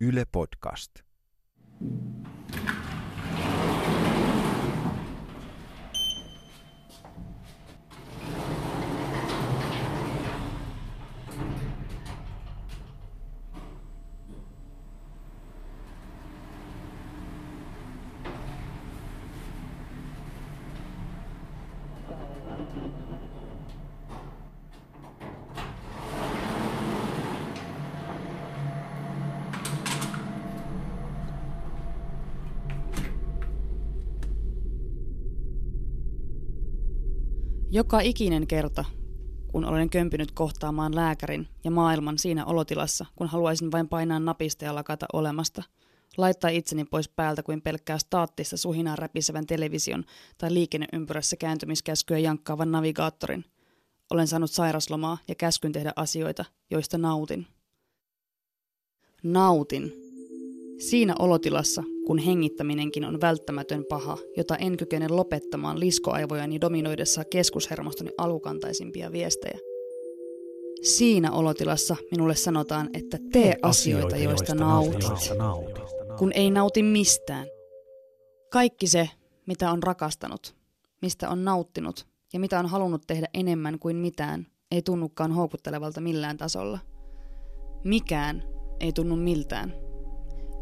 Yle Podcast. Joka ikinen kerta, kun olen kömpynyt kohtaamaan lääkärin ja maailman siinä olotilassa, kun haluaisin vain painaa napista ja lakata olemasta, laittaa itseni pois päältä kuin pelkkää staattista suhinaa räpisevän television tai liikenneympyrässä kääntymiskäskyä jankkaavan navigaattorin. Olen saanut sairaslomaa ja käskyn tehdä asioita, joista nautin. Nautin. Siinä olotilassa, kun hengittäminenkin on välttämätön paha, jota en kykene lopettamaan liskoaivojani dominoidessa keskushermostoni alukantaisimpia viestejä. Siinä olotilassa minulle sanotaan, että tee asioita, joista nautit, kun ei nauti mistään. Kaikki se, mitä on rakastanut, mistä on nauttinut ja mitä on halunnut tehdä enemmän kuin mitään, ei tunnukaan houkuttelevalta millään tasolla. Mikään ei tunnu miltään.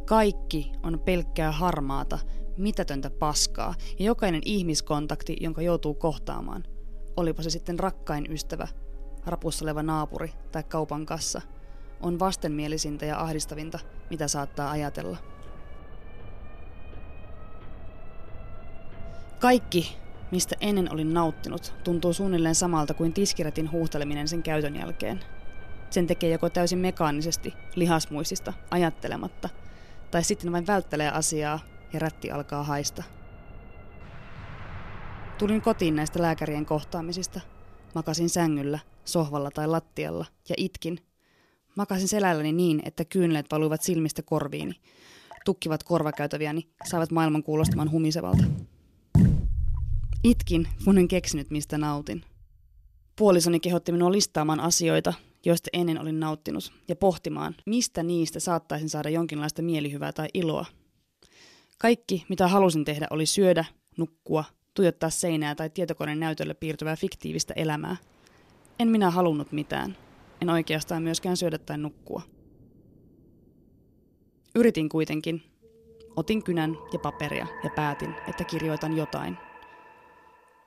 Kaikki on pelkkää harmaata, mitätöntä paskaa ja jokainen ihmiskontakti, jonka joutuu kohtaamaan, olipa se sitten rakkain ystävä, rapussa oleva naapuri tai kaupan kassa, on vastenmielisintä ja ahdistavinta, mitä saattaa ajatella. Kaikki, mistä ennen olin nauttinut, tuntuu suunnilleen samalta kuin tiskirätin huuhteleminen sen käytön jälkeen. Sen tekee joko täysin mekaanisesti, lihasmuistista, ajattelematta – tai sitten vain välttelee asiaa ja rätti alkaa haista. Tulin kotiin näistä lääkärien kohtaamisista. Makasin sängyllä, sohvalla tai lattialla ja itkin. Makasin selälläni niin, että kyyneleet valuivat silmistä korviini. Tukkivat korvakäytäviäni, saivat maailman kuulostamaan humisevalta. Itkin, kun en keksinyt mistä nautin. Puolisoni kehotti minua listaamaan asioita, joista ennen olin nauttinut, ja pohtimaan, mistä niistä saattaisin saada jonkinlaista mielihyvää tai iloa. Kaikki, mitä halusin tehdä, oli syödä, nukkua, tuijottaa seinää tai tietokoneen näytölle piirtyvää fiktiivistä elämää. En minä halunnut mitään. En oikeastaan myöskään syödä tai nukkua. Yritin kuitenkin. Otin kynän ja paperia ja päätin, että kirjoitan jotain.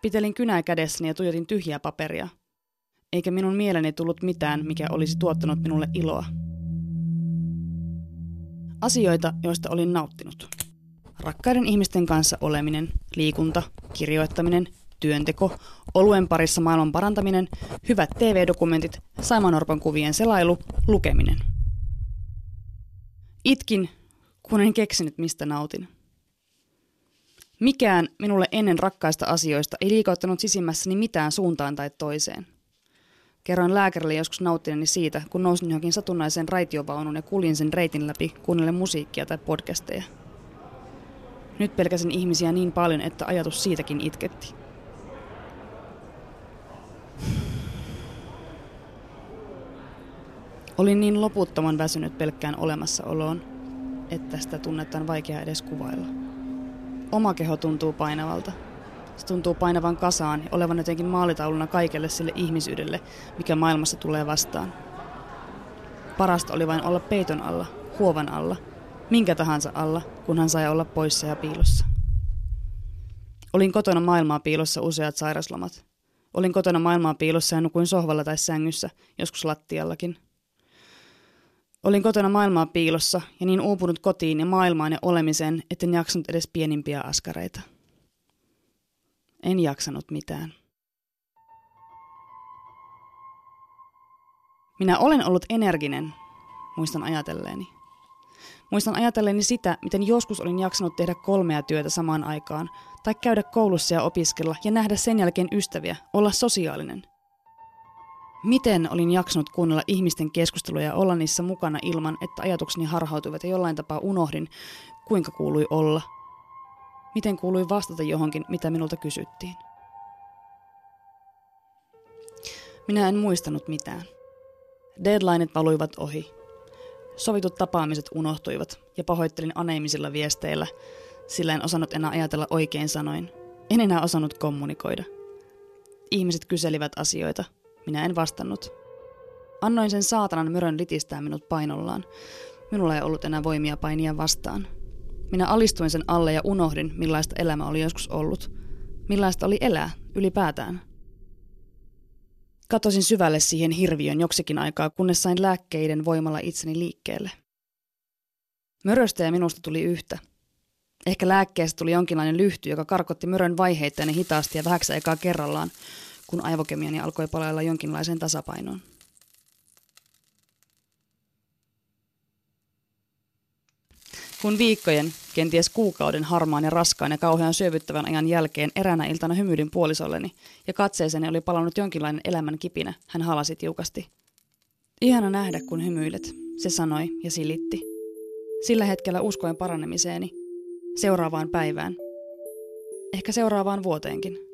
Pitelin kynää kädessäni ja tuijotin tyhjää paperia – eikä minun mieleni tullut mitään, mikä olisi tuottanut minulle iloa. Asioita, joista olin nauttinut. Rakkaiden ihmisten kanssa oleminen, liikunta, kirjoittaminen, työnteko, oluen parissa maailman parantaminen, hyvät TV-dokumentit, Saimanorpan kuvien selailu, lukeminen. Itkin, kun en keksinyt mistä nautin. Mikään minulle ennen rakkaista asioista ei liikauttanut sisimmässäni mitään suuntaan tai toiseen – Kerroin lääkärille joskus nauttineeni siitä, kun nousin johonkin satunnaiseen raitiovaunun ja kuljin sen reitin läpi kuunnellen musiikkia tai podcasteja. Nyt pelkäsin ihmisiä niin paljon, että ajatus siitäkin itketti. Olin niin loputtoman väsynyt pelkkään olemassaoloon, että sitä tunnetta on vaikea edes kuvailla. Oma keho tuntuu painavalta – se tuntuu painavan kasaan ja olevan jotenkin maalitauluna kaikelle sille ihmisyydelle, mikä maailmassa tulee vastaan. Parasta oli vain olla peiton alla, huovan alla, minkä tahansa alla, kun hän sai olla poissa ja piilossa. Olin kotona maailmaa piilossa useat sairaslomat. Olin kotona maailmaa piilossa ja nukuin sohvalla tai sängyssä, joskus lattiallakin. Olin kotona maailmaa piilossa ja niin uupunut kotiin ja maailmaan ja olemiseen, etten jaksanut edes pienimpiä askareita. En jaksanut mitään. Minä olen ollut energinen, muistan ajatelleeni. Muistan ajatelleeni sitä, miten joskus olin jaksanut tehdä kolmea työtä samaan aikaan, tai käydä koulussa ja opiskella ja nähdä sen jälkeen ystäviä, olla sosiaalinen. Miten olin jaksanut kuunnella ihmisten keskusteluja ja olla niissä mukana ilman, että ajatukseni harhautuivat ja jollain tapaa unohdin, kuinka kuului olla – Miten kuului vastata johonkin, mitä minulta kysyttiin? Minä en muistanut mitään. Deadlineit valuivat ohi. Sovitut tapaamiset unohtuivat ja pahoittelin aneemisilla viesteillä, sillä en osannut enää ajatella oikein sanoin. En enää osannut kommunikoida. Ihmiset kyselivät asioita. Minä en vastannut. Annoin sen saatanan mörön litistää minut painollaan. Minulla ei ollut enää voimia painia vastaan. Minä alistuin sen alle ja unohdin, millaista elämä oli joskus ollut. Millaista oli elää ylipäätään. Katosin syvälle siihen hirviön joksikin aikaa, kunnes sain lääkkeiden voimalla itseni liikkeelle. Möröstä ja minusta tuli yhtä. Ehkä lääkkeestä tuli jonkinlainen lyhty, joka karkotti mörön vaiheittain hitaasti ja vähäksi aikaa kerrallaan, kun aivokemiani alkoi palailla jonkinlaiseen tasapainoon. Kun viikkojen, kenties kuukauden harmaan ja raskaan ja kauhean syövyttävän ajan jälkeen eräänä iltana hymyydin puolisolleni ja katseeseeni oli palannut jonkinlainen elämän kipinä, hän halasi tiukasti. Ihana nähdä, kun hymyilet, se sanoi ja silitti. Sillä hetkellä uskoin paranemiseeni, seuraavaan päivään, ehkä seuraavaan vuoteenkin.